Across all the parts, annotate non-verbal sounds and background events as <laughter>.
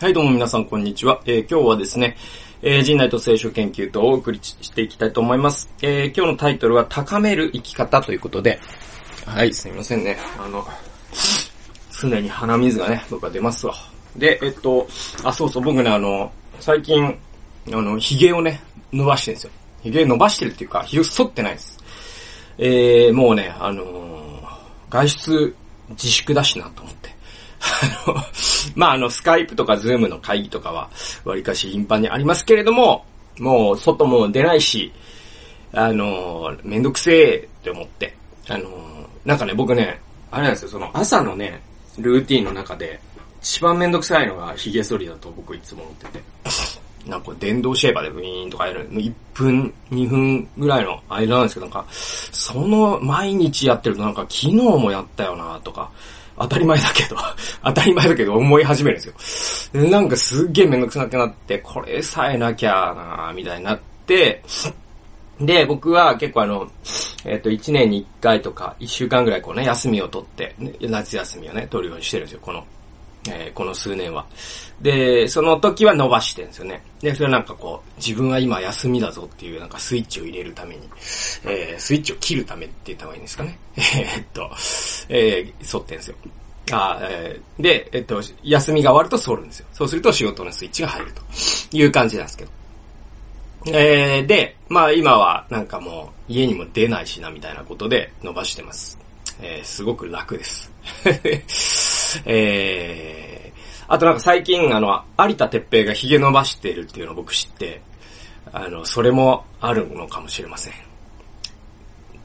はい、どうも皆さん、こんにちは。えー、今日はですね、えー、人内と聖書研究とお送りしていきたいと思います。えー、今日のタイトルは、高める生き方ということで、はい、すいませんね。あの、常に鼻水がね、僕は出ますわ。で、えっと、あ、そうそう、僕ね、あの、最近、あの、髭をね、伸ばしてるんですよ。髭伸ばしてるっていうか、髭剃ってないです。えー、もうね、あの外出自粛だしなと思って。<laughs> あの、まあ、あの、スカイプとかズームの会議とかは、わりかし頻繁にありますけれども、もう、外も出ないし、あの、めんどくせえって思って、あの、なんかね、僕ね、あれなんですよ、その朝のね、ルーティンの中で、一番めんどくさいのが髭剃りだと僕いつも思ってて。<laughs> なんか電動シェーバーでブイーンとかやる、1分、2分ぐらいの間なんですけど、なんか、その毎日やってるとなんか昨日もやったよなとか、当たり前だけど、<laughs> 当たり前だけど思い始めるんですよ。なんかすっげえめんどくさくなって、これさえなきゃなーみたいになって、で、僕は結構あの、えっ、ー、と、1年に1回とか、1週間ぐらいこうね、休みを取って、夏休みをね、取るようにしてるんですよ、この、えー、この数年は。で、その時は伸ばしてるんですよね。で、それはなんかこう、自分は今休みだぞっていうなんかスイッチを入れるために、えー、スイッチを切るためって言った方がいいんですかね。<laughs> え、っと、えー、沿ってんですよ。あえー、で、えっと、休みが終わると反るんですよ。そうすると仕事のスイッチが入るという感じなんですけど。えー、で、まあ今はなんかもう家にも出ないしなみたいなことで伸ばしてます。えー、すごく楽です。<laughs> えー、あとなんか最近あの、有田哲平が髭伸ばしてるっていうのを僕知って、あの、それもあるのかもしれません。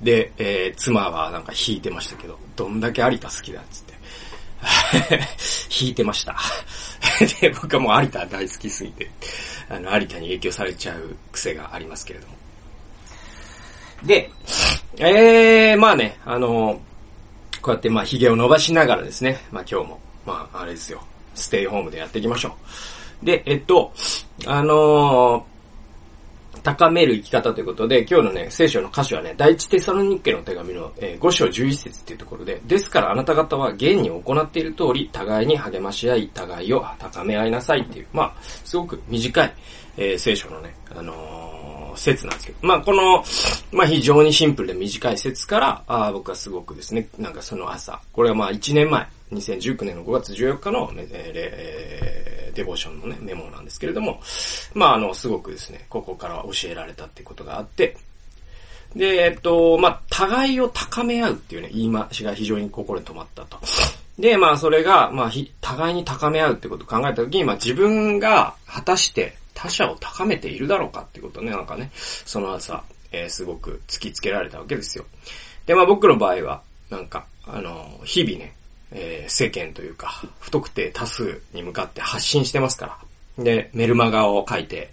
で、えー、妻はなんか弾いてましたけど、どんだけ有田好きだっつって。<laughs> 弾いてました。<laughs> で、僕はもう有田大好きすぎて、あの、有田に影響されちゃう癖がありますけれども。で、えー、まあね、あの、こうやってまあ髭を伸ばしながらですね、まあ今日も、まああれですよ、ステイホームでやっていきましょう。で、えっと、あのー、高める生き方ということで、今日のね、聖書の歌詞はね、第一テサロニッケの手紙の、えー、5章11節っていうところで、ですからあなた方は現に行っている通り、互いに励まし合い、互いを高め合いなさいっていう、まあ、すごく短い、えー、聖書のね、あのー説なんですけど、まあこの、まあ非常にシンプルで短い説から、あ僕はすごくですね、なんかその朝、これはまあ1年前、2019年の5月14日の、えー、デボーションのね、メモなんですけれども、まああの、すごくですね、ここから教えられたってことがあって、で、えっと、まあ、互いを高め合うっていうね、言い回しが非常に心に留まったと。で、まあ、それが、まあ、互いに高め合うってことを考えたときに、まあ、自分が果たして他者を高めているだろうかってことね、なんかね、その朝、えー、すごく突きつけられたわけですよ。で、まあ僕の場合は、なんか、あの、日々ね、えー、世間というか、不特定多数に向かって発信してますから。で、メルマガを書いて、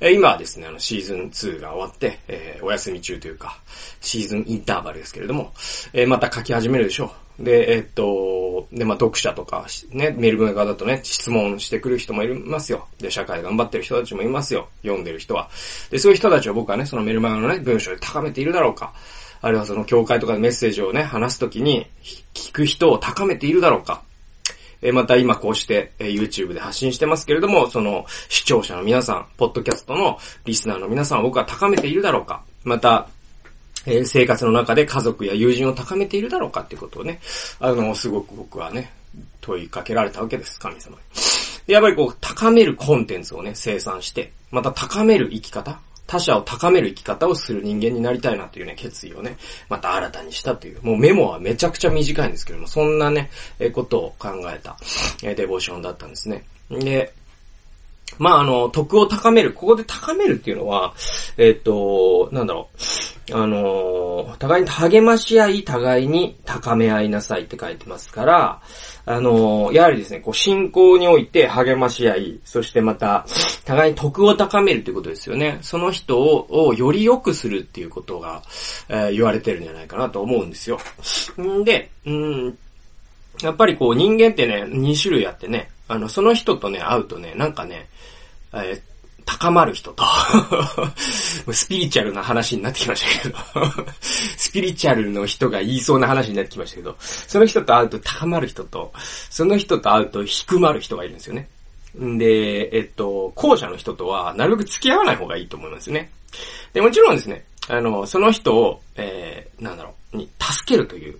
え、今はですね、あの、シーズン2が終わって、えー、お休み中というか、シーズンインターバルですけれども、えー、また書き始めるでしょう。で、えっと、で、まあ、読者とか、ね、メル文化だとね、質問してくる人もいますよ。で、社会頑張ってる人たちもいますよ。読んでる人は。で、そういう人たちを僕はね、そのメルマガのね、文章で高めているだろうか。あるいはその教会とかでメッセージをね、話すときに、聞く人を高めているだろうか。えまた今こうして、え YouTube で発信してますけれども、その視聴者の皆さん、ポッドキャストのリスナーの皆さんを僕は高めているだろうか。また、え、生活の中で家族や友人を高めているだろうかっていうことをね、あの、すごく僕はね、問いかけられたわけです、神様に。で、やっぱりこう、高めるコンテンツをね、生産して、また高める生き方、他者を高める生き方をする人間になりたいなというね、決意をね、また新たにしたという、もうメモはめちゃくちゃ短いんですけども、そんなね、えことを考えた、えデボーションだったんですね。で、まあ、あの、徳を高める。ここで高めるっていうのは、えっ、と、なんだろう。あの、互いに励まし合い、互いに高め合いなさいって書いてますから、あの、やはりですね、こう、信仰において励まし合い、そしてまた、互いに徳を高めるっていうことですよね。その人を、をより良くするっていうことが、えー、言われてるんじゃないかなと思うんですよ。んで、うん、やっぱりこう、人間ってね、2種類あってね、あの、その人とね、会うとね、なんかね、えー、高まる人と <laughs> スピリチュアルな話になってきましたけど <laughs> スピリチュアルの人が言いそうな話になってきましたけど、その人と会うと高まる人と、その人と会うと低まる人がいるんですよね。んで、えっと、後者の人とは、なるべく付き合わない方がいいと思いますね。で、もちろんですね、あの、その人を、えー、なんだろう、に助けるという、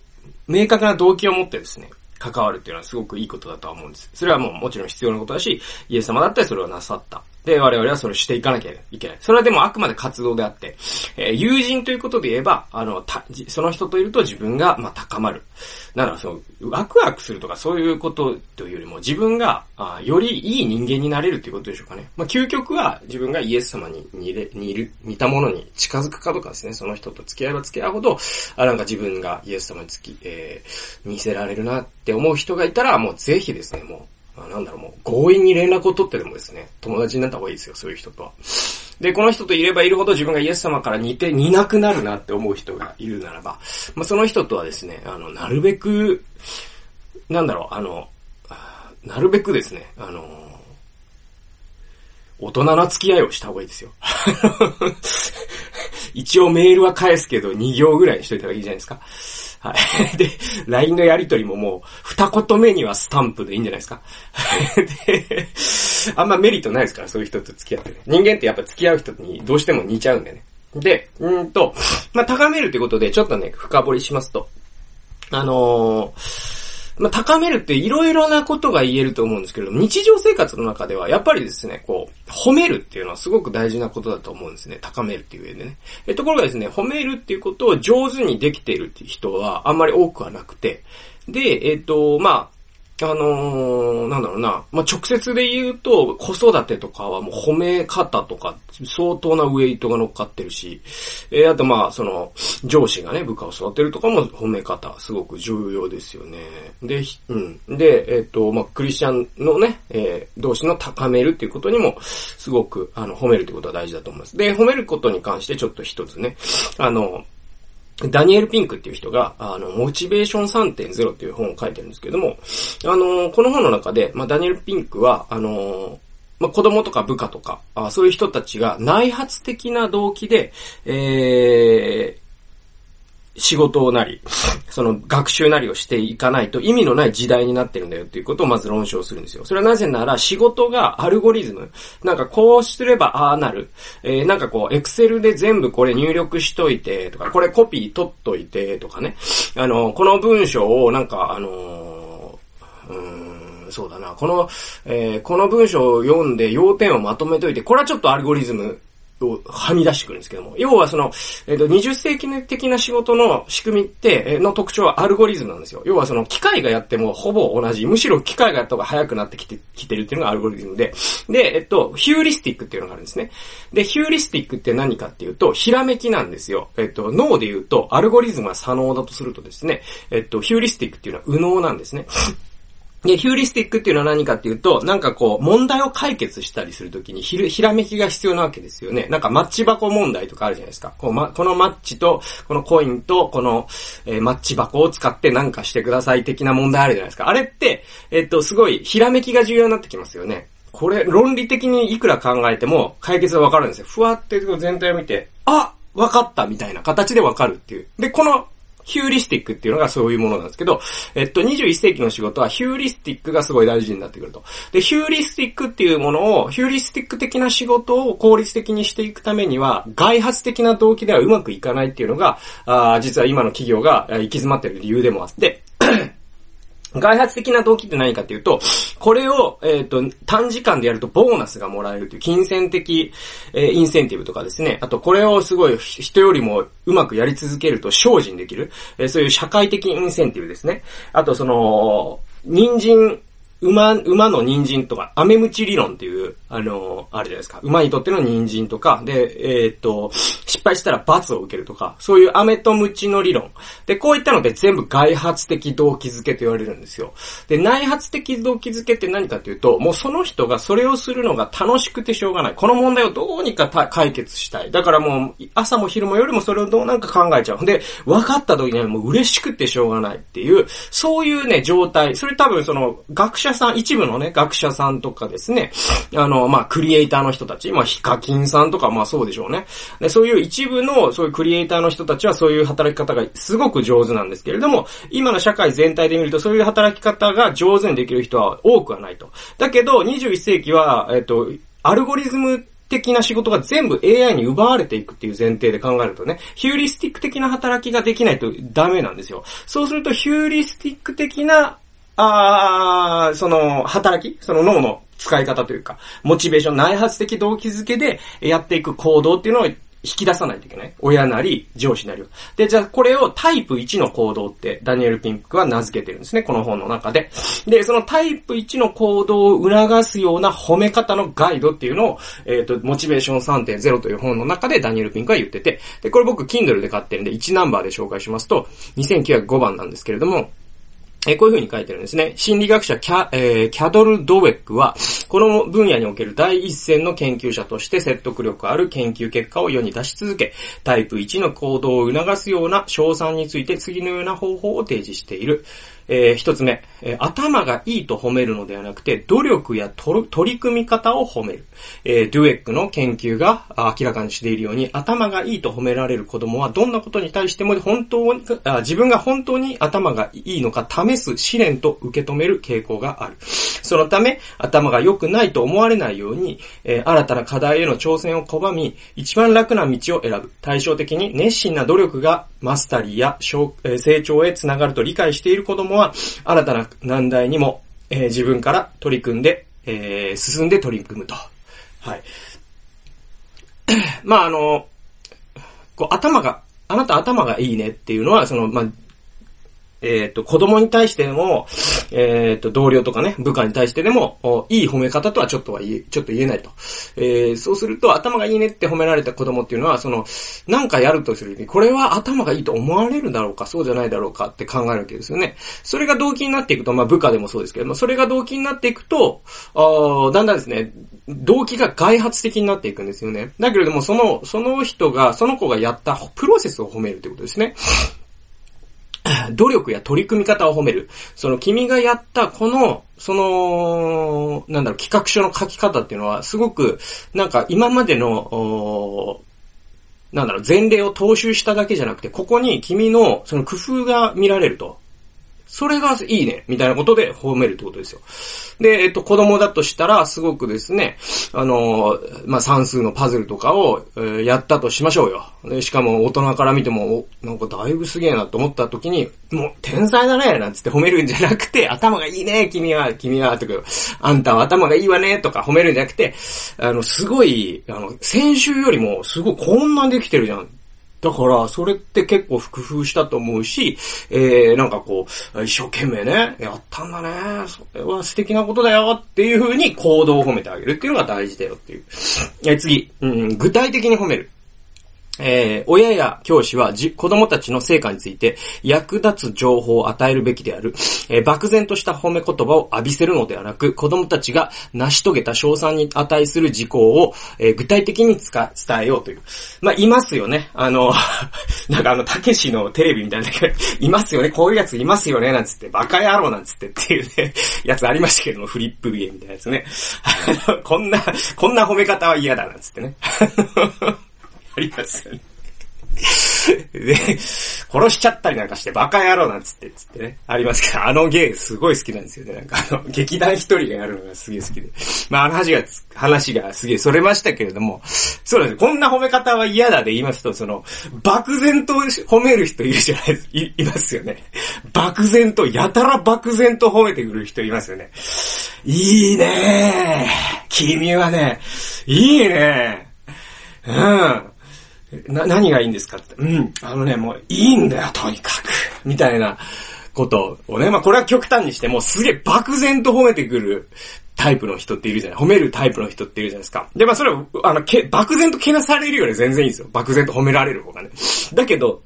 明確な動機を持ってですね、関わるっていうのはすごくいいことだとは思うんです。それはもうもちろん必要なことだし、イエス様だったらそれはなさった。で、我々はそれをしていかなきゃいけない。それはでもあくまで活動であって、えー、友人ということで言えば、あの、た、その人といると自分が、まあ、高まる。なら、その、ワクワクするとかそういうことというよりも、自分が、あよりいい人間になれるっていうことでしょうかね。まあ、究極は自分がイエス様に似れ、似る、似たものに近づくかとかですね、その人と付き合えば付き合うほど、あ、なんか自分がイエス様につき、えー、似せられるなって思う人がいたら、もうぜひですね、もう、あなんだろう、もう強引に連絡を取ってでもですね、友達になった方がいいですよ、そういう人とは。で、この人といればいるほど自分がイエス様から似て、似なくなるなって思う人がいるならば、まあ、その人とはですね、あの、なるべく、なんだろう、あの、なるべくですね、あの、大人な付き合いをした方がいいですよ。<laughs> 一応メールは返すけど2行ぐらいにしといた方がいいじゃないですか。はい。<laughs> で、LINE のやりとりももう、二言目にはスタンプでいいんじゃないですか。<laughs> で、あんまメリットないですから、そういう人と付き合ってね。人間ってやっぱ付き合う人にどうしても似ちゃうんだよね。で、うんと、まあ、高めるということで、ちょっとね、深掘りしますと。あのーまあ、高めるっていろいろなことが言えると思うんですけれども、日常生活の中ではやっぱりですね、こう、褒めるっていうのはすごく大事なことだと思うんですね。高めるっていう上でね。えところがですね、褒めるっていうことを上手にできているっていう人はあんまり多くはなくて、で、えっ、と、まあ、あのー、なんだろうな、まあ、直接で言うと、子育てとかはもう褒め方とか、相当なウェイトが乗っかってるし、えー、あとまあ、その、上司がね、部下を育てるとかも褒め方、すごく重要ですよね。で、うん。で、えっ、ー、と、まあ、クリスチャンのね、えー、同士の高めるっていうことにも、すごく、あの、褒めるってことは大事だと思います。で、褒めることに関してちょっと一つね、あの、ダニエル・ピンクっていう人が、あの、モチベーション3.0っていう本を書いてるんですけども、あの、この本の中で、まあ、ダニエル・ピンクは、あの、まあ、子供とか部下とかあ、そういう人たちが内発的な動機で、え仕事なり、その学習なりをしていかないと意味のない時代になってるんだよっていうことをまず論証するんですよ。それはなぜなら仕事がアルゴリズム、なんかこうすればああなる、えー、なんかこうエクセルで全部これ入力しといてとか、これコピー取っといてとかね、あの、この文章をなんかあのー、うんそうだな。この、えー、この文章を読んで要点をまとめといて、これはちょっとアルゴリズムをはみ出してくるんですけども。要はその、えっ、ー、と、20世紀的な仕事の仕組みって、の特徴はアルゴリズムなんですよ。要はその、機械がやってもほぼ同じ。むしろ機械がやった方が早くなってきて、きてるっていうのがアルゴリズムで。で、えっと、ヒューリスティックっていうのがあるんですね。で、ヒューリスティックって何かっていうと、ひらめきなんですよ。えっと、脳で言うと、アルゴリズムが左脳だとするとですね、えっと、ヒューリスティックっていうのは右脳なんですね。で、ヒューリスティックっていうのは何かっていうと、なんかこう、問題を解決したりするときにひひらめきが必要なわけですよね。なんかマッチ箱問題とかあるじゃないですか。こうま、このマッチと、このコインと、この、えー、マッチ箱を使って何かしてください的な問題あるじゃないですか。あれって、えっと、すごい、ひらめきが重要になってきますよね。これ、論理的にいくら考えても解決がわかるんですよ。ふわって全体を見て、あわかったみたいな形でわかるっていう。で、このヒューリスティックっていうのがそういうものなんですけど、えっと、21世紀の仕事はヒューリスティックがすごい大事になってくると。で、ヒューリスティックっていうものを、ヒューリスティック的な仕事を効率的にしていくためには、外発的な動機ではうまくいかないっていうのが、あ実は今の企業が行き詰まってる理由でもあって、外発的な動機って何かっていうと、これを、えっ、ー、と、短時間でやるとボーナスがもらえるという金銭的、えー、インセンティブとかですね。あと、これをすごい人よりもうまくやり続けると精進できる。えー、そういう社会的インセンティブですね。あと、その、人参馬、馬の人参とか、アメムチ理論っていう、あの、あるじゃないですか。馬にとっての人参とか、で、えー、っと、失敗したら罰を受けるとか、そういうアメとムチの理論。で、こういったので全部外発的動機づけと言われるんですよ。で、内発的動機づけって何かっていうと、もうその人がそれをするのが楽しくてしょうがない。この問題をどうにか解決したい。だからもう、朝も昼も夜もそれをどうなんか考えちゃう。で、分かった時にはもう嬉しくてしょうがないっていう、そういうね、状態。それ多分その、学者さん、一部のね、学者さんとかですね、あの、まあ、クリエイターの人たち、まあ、ヒカキンさんとか、まあ、そうでしょうね。で、そういう一部の、そういうクリエイターの人たちは、そういう働き方がすごく上手なんですけれども、今の社会全体で見ると、そういう働き方が上手にできる人は多くはないと。だけど、21世紀は、えっと、アルゴリズム的な仕事が全部 AI に奪われていくっていう前提で考えるとね、ヒューリスティック的な働きができないとダメなんですよ。そうするとヒューリスティック的な、あー、その、働き？その脳の使い方というか、モチベーション、内発的動機づけでやっていく行動っていうのを引き出さないといけない。親なり、上司なりを。で、じゃあこれをタイプ1の行動ってダニエル・ピンクは名付けてるんですね。この本の中で。で、そのタイプ1の行動を促すような褒め方のガイドっていうのを、えっ、ー、と、モチベーション3.0という本の中でダニエル・ピンクは言ってて、で、これ僕 Kindle で買ってるんで1ナンバーで紹介しますと、2905番なんですけれども、えこういうふうに書いてるんですね。心理学者キャ、えー、キャドル・ドウェックは、この分野における第一線の研究者として説得力ある研究結果を世に出し続け、タイプ1の行動を促すような賞賛について次のような方法を提示している。えー、一つ目、えー、頭がいいと褒めるのではなくて、努力や取り組み方を褒める。えー、デュエックの研究が明らかにしているように、頭がいいと褒められる子供はどんなことに対しても本当に、あ自分が本当に頭がいいのか試す試練と受け止める傾向がある。そのため、頭が良くないと思われないように、えー、新たな課題への挑戦を拒み、一番楽な道を選ぶ。対照的に熱心な努力がマスタリーや成長へつながると理解している子供は、新たな難題にも、えー、自分から取り組んで、えー、進んで取り組むと。はい。<clears throat> まあ、あの、こう、頭が、あなた頭がいいねっていうのは、その、まあ、えっ、ー、と、子供に対しても、えっ、ー、と、同僚とかね、部下に対してでも、いい褒め方とはちょっとは言え、ちょっと言えないと。えー、そうすると、頭がいいねって褒められた子供っていうのは、その、なんかやるとするに、これは頭がいいと思われるだろうか、そうじゃないだろうかって考えるわけですよね。それが動機になっていくと、まあ部下でもそうですけども、それが動機になっていくと、あだんだんですね、動機が外発的になっていくんですよね。だけれども、その、その人が、その子がやったプロセスを褒めるってことですね。努力や取り組み方を褒める。その君がやったこの、その、なんだろう、企画書の書き方っていうのは、すごく、なんか今までの、なんだろう、前例を踏襲しただけじゃなくて、ここに君のその工夫が見られると。それがいいね、みたいなことで褒めるってことですよ。で、えっと、子供だとしたら、すごくですね、あの、まあ、算数のパズルとかを、えー、やったとしましょうよ。で、しかも大人から見ても、おなんかだいぶすげえなと思った時に、もう、天才だねなんつって褒めるんじゃなくて、頭がいいね君は、君は、とか、あんたは頭がいいわねとか褒めるんじゃなくて、あの、すごい、あの、先週よりも、すごいこんなできてるじゃん。だから、それって結構工夫したと思うし、えー、なんかこう、一生懸命ね、やったんだね、それは素敵なことだよっていう風に行動を褒めてあげるっていうのが大事だよっていう。え次、うん、具体的に褒める。えー、親や教師は子供たちの成果について役立つ情報を与えるべきである。えー、漠然とした褒め言葉を浴びせるのではなく、子供たちが成し遂げた賞賛に値する事項を、えー、具体的に伝えようという。まあ、いますよね。あの、<laughs> なんかあの、たけしのテレビみたいな、<laughs> いますよね。こういうやついますよね。なんつって、バカ野郎なんつってっていうね、<laughs> やつありましたけども、フリップビエみたいなやつね。こんな、こんな褒め方は嫌だなんつってね。ありますよね。で、殺しちゃったりなんかしてバカ野郎なんつって、つってね。ありますけど、あの芸すごい好きなんですよね。なんかあの、劇団一人がやるのがすげえ好きで。まあ、あの話が、話がすげえそれましたけれども、そうですね。こんな褒め方は嫌だで言いますと、その、漠然と褒める人いるじゃないですい、いますよね。漠然と、やたら漠然と褒めてくる人いますよね。いいね君はね、いいねうん。な、何がいいんですかって。うん。あのね、もういいんだよ、とにかく。みたいなことをね。まあこれは極端にしてもうすげえ漠然と褒めてくるタイプの人っているじゃない。褒めるタイプの人っているじゃないですか。で、まあそれは、あの、け、漠然とけなされるより全然いいんですよ。漠然と褒められる方がね。だけど、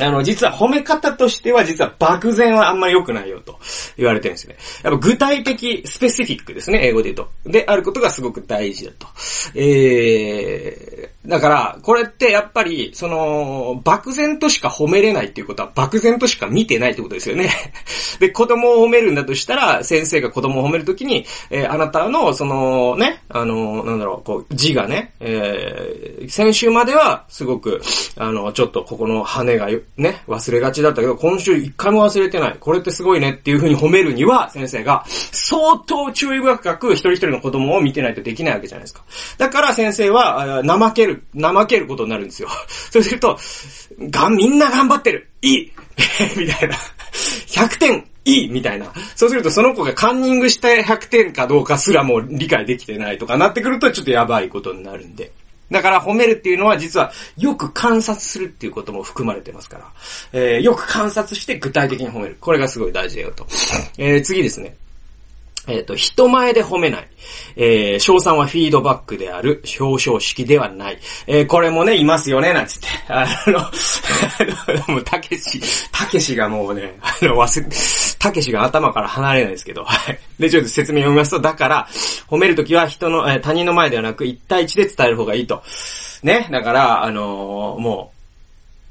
あの、実は褒め方としては、実は漠然はあんまり良くないよと言われてるんですよね。やっぱ具体的、スペシフィックですね、英語で言うと。で、あることがすごく大事だと。えー、だから、これってやっぱり、その、漠然としか褒めれないっていうことは、漠然としか見てないってことですよね。<laughs> で、子供を褒めるんだとしたら、先生が子供を褒めるときに、えー、あなたの、その、ね、あの、なんだろう、こう、字がね、えー、先週までは、すごく、あの、ちょっとここの羽がね、忘れがちだったけど、今週一回も忘れてない。これってすごいねっていう風に褒めるには、先生が、相当注意深く一人一人の子供を見てないとできないわけじゃないですか。だから先生は、怠ける、怠けることになるんですよ。そうすると、が、みんな頑張ってるいいみたいな。100点いいみたいな。そうするとその子がカンニングした100点かどうかすらもう理解できてないとかなってくるとちょっとやばいことになるんで。だから褒めるっていうのは実はよく観察するっていうことも含まれてますから。えー、よく観察して具体的に褒める。これがすごい大事だよと。えー、次ですね。えっ、ー、と、人前で褒めない。えー、賞賛はフィードバックである、表彰式ではない。えー、これもね、いますよね、なんつって。<laughs> あの、もう、たけし、たけしがもうね、あの、忘れ、たけしが頭から離れないですけど、はい。で、ちょっと説明を読みますと、だから、褒めるときは人の、えー、他人の前ではなく、一対一で伝える方がいいと。ね、だから、あの、もう、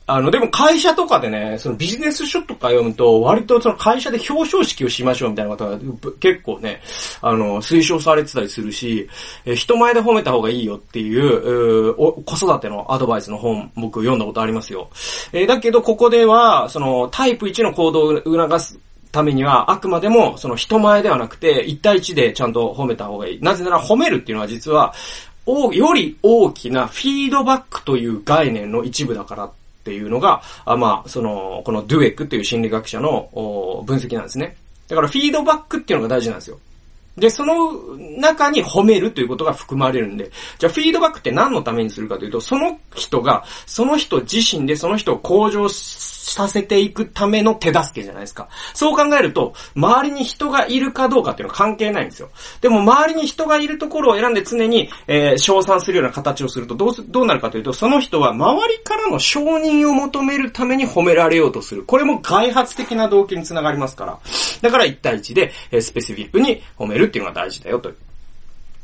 あの、でも会社とかでね、そのビジネス書とか読むと、割とその会社で表彰式をしましょうみたいなことが結構ね、あの、推奨されてたりするし、え人前で褒めた方がいいよっていう、う子育てのアドバイスの本、僕読んだことありますよ。え、だけど、ここでは、その、タイプ1の行動を促すためには、あくまでも、その人前ではなくて、1対1でちゃんと褒めた方がいい。なぜなら褒めるっていうのは実は、より大きなフィードバックという概念の一部だからっっていうのが、あまあ、その、このドゥエックっていう心理学者の分析なんですね。だからフィードバックっていうのが大事なんですよ。で、その中に褒めるということが含まれるんで、じゃあフィードバックって何のためにするかというと、その人が、その人自身でその人を向上させていくための手助けじゃないですか。そう考えると、周りに人がいるかどうかっていうのは関係ないんですよ。でも周りに人がいるところを選んで常に、えー、称賛するような形をすると、どうす、どうなるかというと、その人は周りからの承認を求めるために褒められようとする。これも外発的な動機につながりますから。だから1対1で、えー、スペシフィックに褒めるっていうのが大事だよと。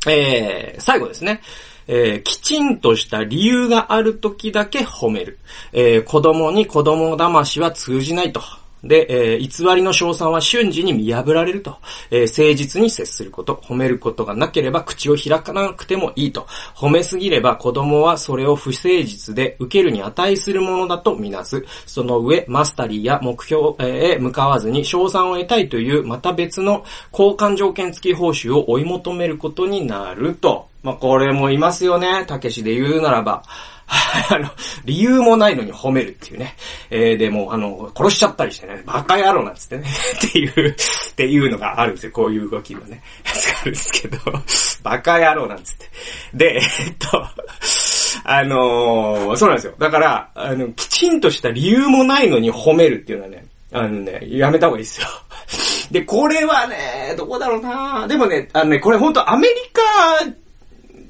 えー、最後ですね。えー、きちんとした理由がある時だけ褒める。えー、子供に子供騙しは通じないと。で、えー、偽りの賞賛は瞬時に見破られると。えー、誠実に接すること。褒めることがなければ口を開かなくてもいいと。褒めすぎれば子供はそれを不誠実で受けるに値するものだとみなす。その上、マスタリーや目標へ向かわずに賞賛を得たいというまた別の交換条件付き報酬を追い求めることになると。まあ、これもいますよね。たけしで言うならば。<laughs> あの、理由もないのに褒めるっていうね。えー、でも、あの、殺しちゃったりしてね、バカ野郎なんつってね、<laughs> っていう、っていうのがあるんですよ。こういう動きのね、やつがあるんですけど、<laughs> バカ野郎なんつって。で、えっと、あのー、そうなんですよ。だから、あの、きちんとした理由もないのに褒めるっていうのはね、あのね、やめた方がいいですよ。で、これはね、どこだろうなでもね、あのね、これ本当アメリカ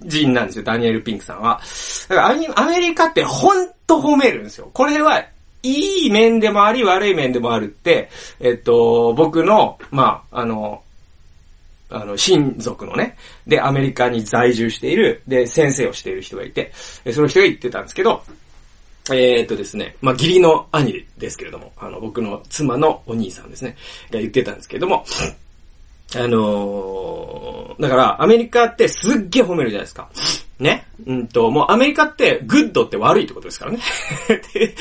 人なんですよ、ダニエル・ピンクさんは。だからアメリカってほんと褒めるんですよ。これは、いい面でもあり、悪い面でもあるって、えっと、僕の、まあ、あの、あの、親族のね、で、アメリカに在住している、で、先生をしている人がいて、その人が言ってたんですけど、えー、っとですね、まあ、義理の兄ですけれども、あの、僕の妻のお兄さんですね、が言ってたんですけれども、あのー、だから、アメリカってすっげえ褒めるじゃないですか。ね。うんと、もうアメリカって good って悪いってことですからね。<laughs> で、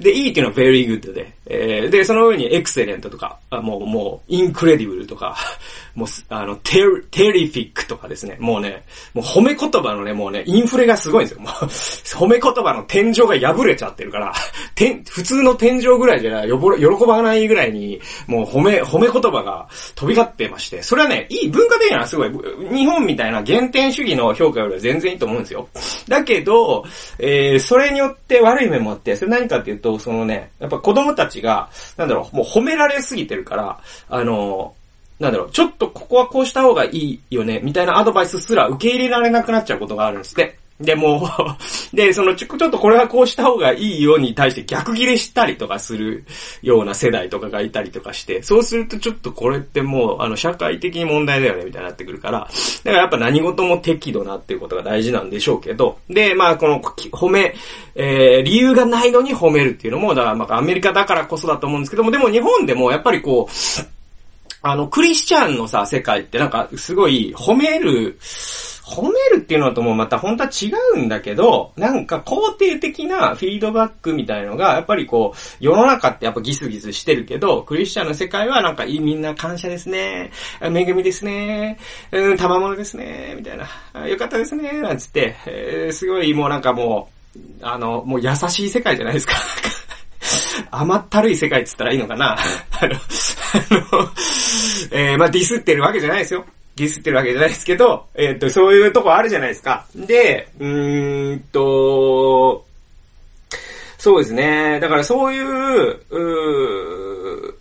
で、いいっていうのは very good で、えー、で、その上に excellent とか、あもう、もう、 incredible とか、<laughs> もう、あの、テ terrific とかですね。もうね、もう褒め言葉のね、もうね、インフレがすごいんですよ。もう、<laughs> 褒め言葉の天井が破れちゃってるから、天、普通の天井ぐらいじゃよぼ喜ばないぐらいに、もう褒め、褒め言葉が飛び交ってまして、それはね、いい文化的にはすごい、日本みたいな原点主義の評価よりは全然いいと思うんですよ。だけど、えー、それによって悪い面もあって、それ何かっていうと、そのね、やっぱ子供たちが、なんだろう、もう褒められすぎてるから、あの、なんだろう、ちょっとここはこうした方がいいよね、みたいなアドバイスすら受け入れられなくなっちゃうことがあるんですって。で、もう <laughs> で、その、ちょ、っとこれはこうした方がいいように対して逆ギレしたりとかするような世代とかがいたりとかして、そうするとちょっとこれってもう、あの、社会的に問題だよね、みたいになってくるから、だからやっぱ何事も適度なっていうことが大事なんでしょうけど、で、まあ、この、褒め、えー、理由がないのに褒めるっていうのも、だからまあ、アメリカだからこそだと思うんですけども、でも日本でもやっぱりこう、あの、クリスチャンのさ、世界ってなんか、すごい、褒める、褒めるっていうのともまた本当は違うんだけど、なんか肯定的なフィードバックみたいのが、やっぱりこう、世の中ってやっぱギスギスしてるけど、クリスチャンの世界はなんか、みんな感謝ですね、恵みですね、うん、賜物ですね、みたいな、よかったですね、なんつって、えー、すごいもうなんかもう、あの、もう優しい世界じゃないですか。<laughs> 甘ったるい世界って言ったらいいのかな。<laughs> あの、あの、えー、まあ、ディスってるわけじゃないですよ。ディスってるわけじゃないですけど、えー、っと、そういうとこあるじゃないですか。で、うーんと、そうですね。だからそういう、う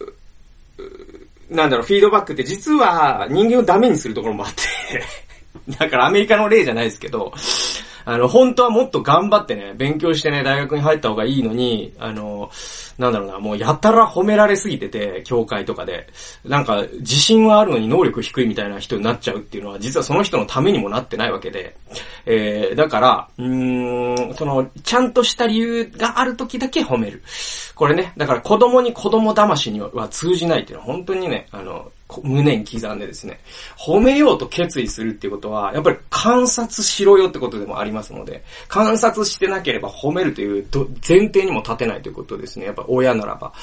なんだろう、フィードバックって実は人間をダメにするところもあって <laughs> だからアメリカの例じゃないですけど、あの、本当はもっと頑張ってね、勉強してね、大学に入った方がいいのに、あの、なんだろうな、もうやたら褒められすぎてて、教会とかで。なんか、自信はあるのに能力低いみたいな人になっちゃうっていうのは、実はその人のためにもなってないわけで。えー、だから、うーん、その、ちゃんとした理由がある時だけ褒める。これね、だから子供に子供騙しには通じないっていうのは本当にね、あの、胸に刻んでですね、褒めようと決意するっていうことは、やっぱり観察しろよってことでもありますので、観察してなければ褒めるという前提にも立てないということですね。やっぱ親ならば、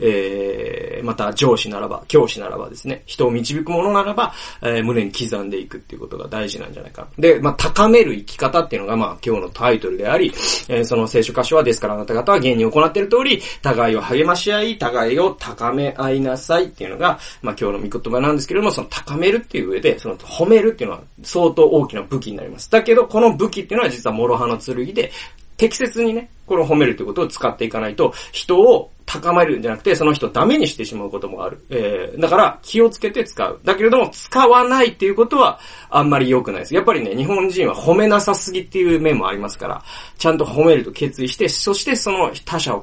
えー、また上司ならば、教師ならばですね、人を導くものならば、えー、胸に刻んでいくっていうことが大事なんじゃないか。で、まあ、高める生き方っていうのが、まあ、今日のタイトルであり、えー、その聖書箇所はですからあなた方は現に行っている通り、互いを励まし合い、互いを高め合いなさいっていうのが、まあ、今日の御言葉なんですけれども、その高めるっていう上で、その褒めるっていうのは相当大きな武器になります。だけど、この武器っていうのは実は諸刃の剣で、適切にね、これを褒めるということを使っていかないと、人を高めるんじゃなくて、その人をダメにしてしまうこともある。えー、だから気をつけて使う。だけれども、使わないっていうことはあんまり良くないです。やっぱりね、日本人は褒めなさすぎっていう面もありますから、ちゃんと褒めると決意して、そしてその他者を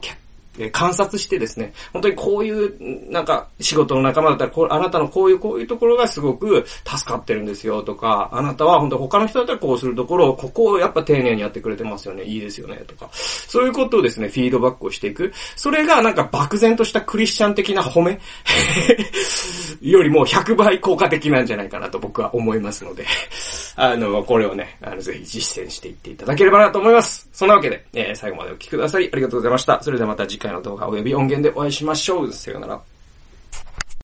え観察してですね、本当にこういう、なんか、仕事の仲間だったら、こう、あなたのこういう、こういうところがすごく助かってるんですよとか、あなたは本当他の人だったらこうするところを、ここをやっぱ丁寧にやってくれてますよね、いいですよね、とか。そういうことをですね、フィードバックをしていく。それがなんか漠然としたクリスチャン的な褒め <laughs> よりも100倍効果的なんじゃないかなと僕は思いますので、あの、これをね、あの、ぜひ実践していっていただければなと思います。そんなわけで、えー、最後までお聴きください。ありがとうございました。それではまた次回回の動画及び音源でお会いしましょう。さようなら。